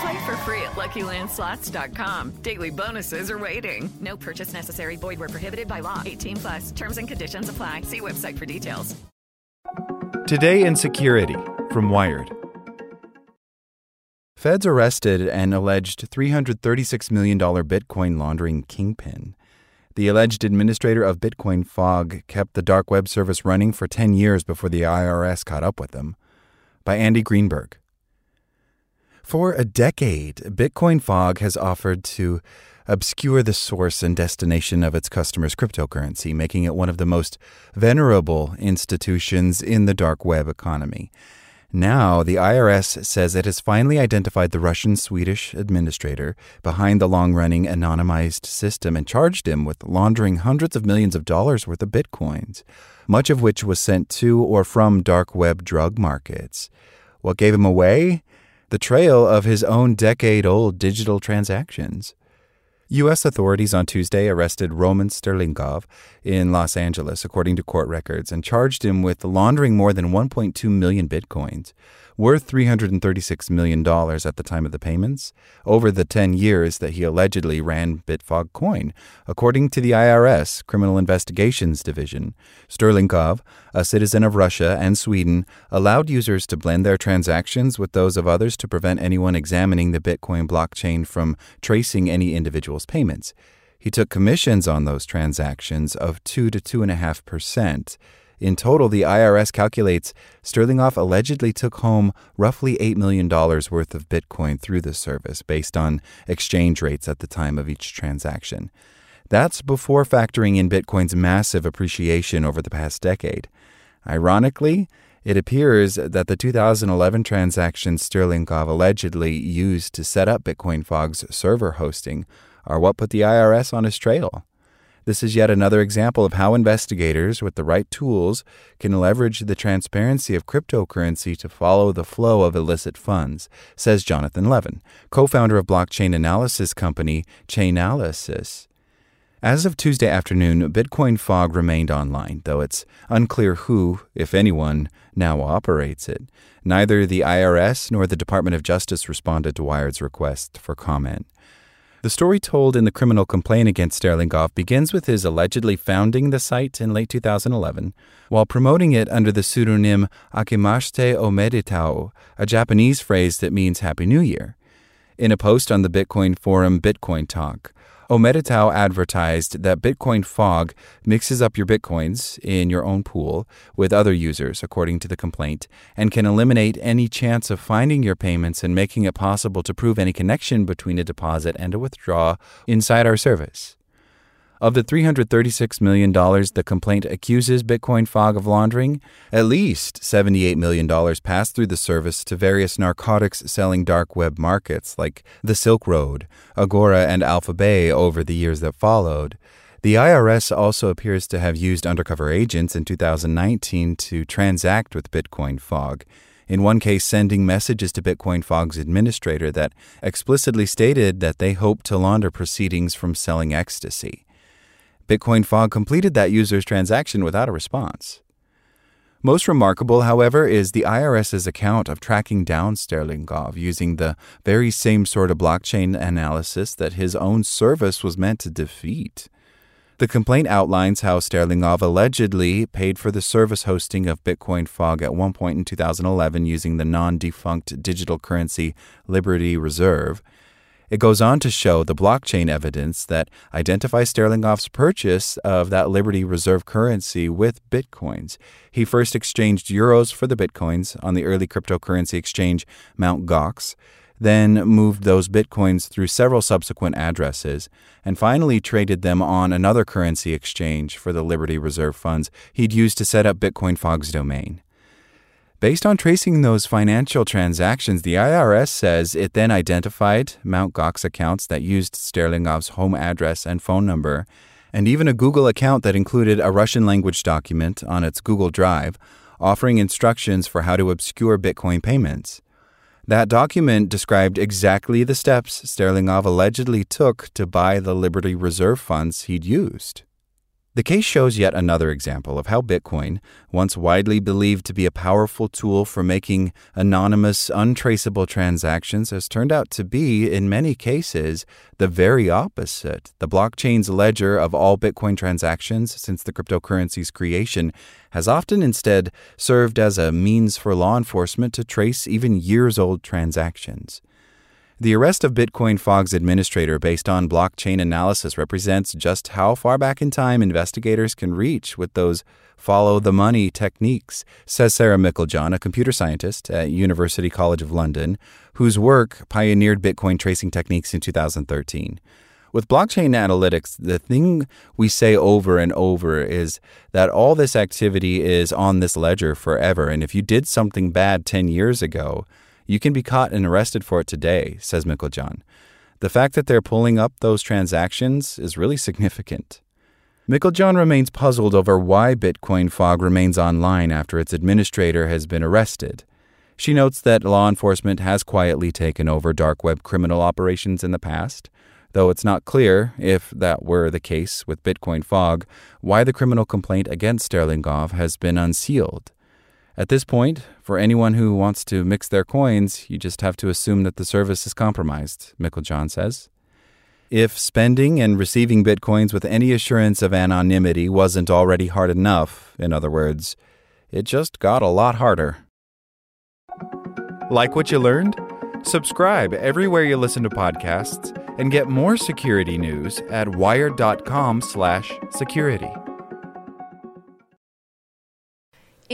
Play for free at LuckyLandSlots.com. Daily bonuses are waiting. No purchase necessary. Void where prohibited by law. 18 plus. Terms and conditions apply. See website for details. Today in Security from Wired. Feds arrested an alleged $336 million Bitcoin laundering kingpin. The alleged administrator of Bitcoin Fog kept the dark web service running for 10 years before the IRS caught up with him. By Andy Greenberg. For a decade, Bitcoin Fog has offered to obscure the source and destination of its customers' cryptocurrency, making it one of the most venerable institutions in the dark web economy. Now, the IRS says it has finally identified the Russian Swedish administrator behind the long running anonymized system and charged him with laundering hundreds of millions of dollars worth of bitcoins, much of which was sent to or from dark web drug markets. What gave him away? The trail of his own decade old digital transactions. U.S. authorities on Tuesday arrested Roman Sterlingov in Los Angeles, according to court records, and charged him with laundering more than 1.2 million bitcoins, worth $336 million at the time of the payments, over the 10 years that he allegedly ran Bitfog Coin, according to the IRS Criminal Investigations Division. Sterlingov, a citizen of Russia and Sweden, allowed users to blend their transactions with those of others to prevent anyone examining the Bitcoin blockchain from tracing any individual's payments. He took commissions on those transactions of 2 to 2.5 percent in total, the IRS calculates Sterlingov allegedly took home roughly $8 million worth of Bitcoin through the service based on exchange rates at the time of each transaction. That's before factoring in Bitcoin's massive appreciation over the past decade. Ironically, it appears that the 2011 transactions Sterlingov allegedly used to set up Bitcoin Fog's server hosting are what put the IRS on his trail. This is yet another example of how investigators, with the right tools, can leverage the transparency of cryptocurrency to follow the flow of illicit funds, says Jonathan Levin, co founder of blockchain analysis company Chainalysis. As of Tuesday afternoon, Bitcoin Fog remained online, though it's unclear who, if anyone, now operates it. Neither the IRS nor the Department of Justice responded to Wired's request for comment. The story told in the criminal complaint against Sterlingov begins with his allegedly founding the site in late 2011 while promoting it under the pseudonym Akemashite Omedetou, a Japanese phrase that means Happy New Year. In a post on the Bitcoin forum Bitcoin Talk, Omedetou advertised that Bitcoin Fog mixes up your Bitcoins in your own pool with other users, according to the complaint, and can eliminate any chance of finding your payments and making it possible to prove any connection between a deposit and a withdrawal inside our service. Of the $336 million the complaint accuses Bitcoin Fog of laundering, at least $78 million passed through the service to various narcotics selling dark web markets like the Silk Road, Agora, and AlphaBay over the years that followed. The IRS also appears to have used undercover agents in 2019 to transact with Bitcoin Fog. In one case, sending messages to Bitcoin Fog's administrator that explicitly stated that they hoped to launder proceedings from selling ecstasy. Bitcoin Fog completed that user's transaction without a response. Most remarkable, however, is the IRS's account of tracking down Sterlingov using the very same sort of blockchain analysis that his own service was meant to defeat. The complaint outlines how Sterlingov allegedly paid for the service hosting of Bitcoin Fog at one point in 2011 using the non defunct digital currency Liberty Reserve. It goes on to show the blockchain evidence that identifies Sterlingov's purchase of that Liberty Reserve currency with bitcoins. He first exchanged euros for the bitcoins on the early cryptocurrency exchange Mt. Gox then moved those bitcoins through several subsequent addresses, and finally traded them on another currency exchange for the Liberty Reserve funds he'd used to set up Bitcoin Fog's domain. Based on tracing those financial transactions, the IRS says it then identified Mt. Gox accounts that used Sterlingov's home address and phone number, and even a Google account that included a Russian language document on its Google Drive offering instructions for how to obscure Bitcoin payments. That document described exactly the steps Sterlingov allegedly took to buy the Liberty Reserve funds he'd used. The case shows yet another example of how Bitcoin, once widely believed to be a powerful tool for making anonymous, untraceable transactions, has turned out to be, in many cases, the very opposite. The blockchain's ledger of all Bitcoin transactions since the cryptocurrency's creation has often instead served as a means for law enforcement to trace even years old transactions. The arrest of Bitcoin Fog's administrator based on blockchain analysis represents just how far back in time investigators can reach with those follow the money techniques, says Sarah Meiklejohn, a computer scientist at University College of London, whose work pioneered Bitcoin tracing techniques in 2013. With blockchain analytics, the thing we say over and over is that all this activity is on this ledger forever. And if you did something bad 10 years ago, you can be caught and arrested for it today, says Meiklejohn. The fact that they're pulling up those transactions is really significant. Meiklejohn remains puzzled over why Bitcoin Fog remains online after its administrator has been arrested. She notes that law enforcement has quietly taken over dark web criminal operations in the past, though it's not clear, if that were the case with Bitcoin Fog, why the criminal complaint against Sterlingov has been unsealed. At this point, for anyone who wants to mix their coins, you just have to assume that the service is compromised, Meiklejohn says. If spending and receiving bitcoins with any assurance of anonymity wasn't already hard enough, in other words, it just got a lot harder. Like what you learned? Subscribe everywhere you listen to podcasts and get more security news at wired.com/security.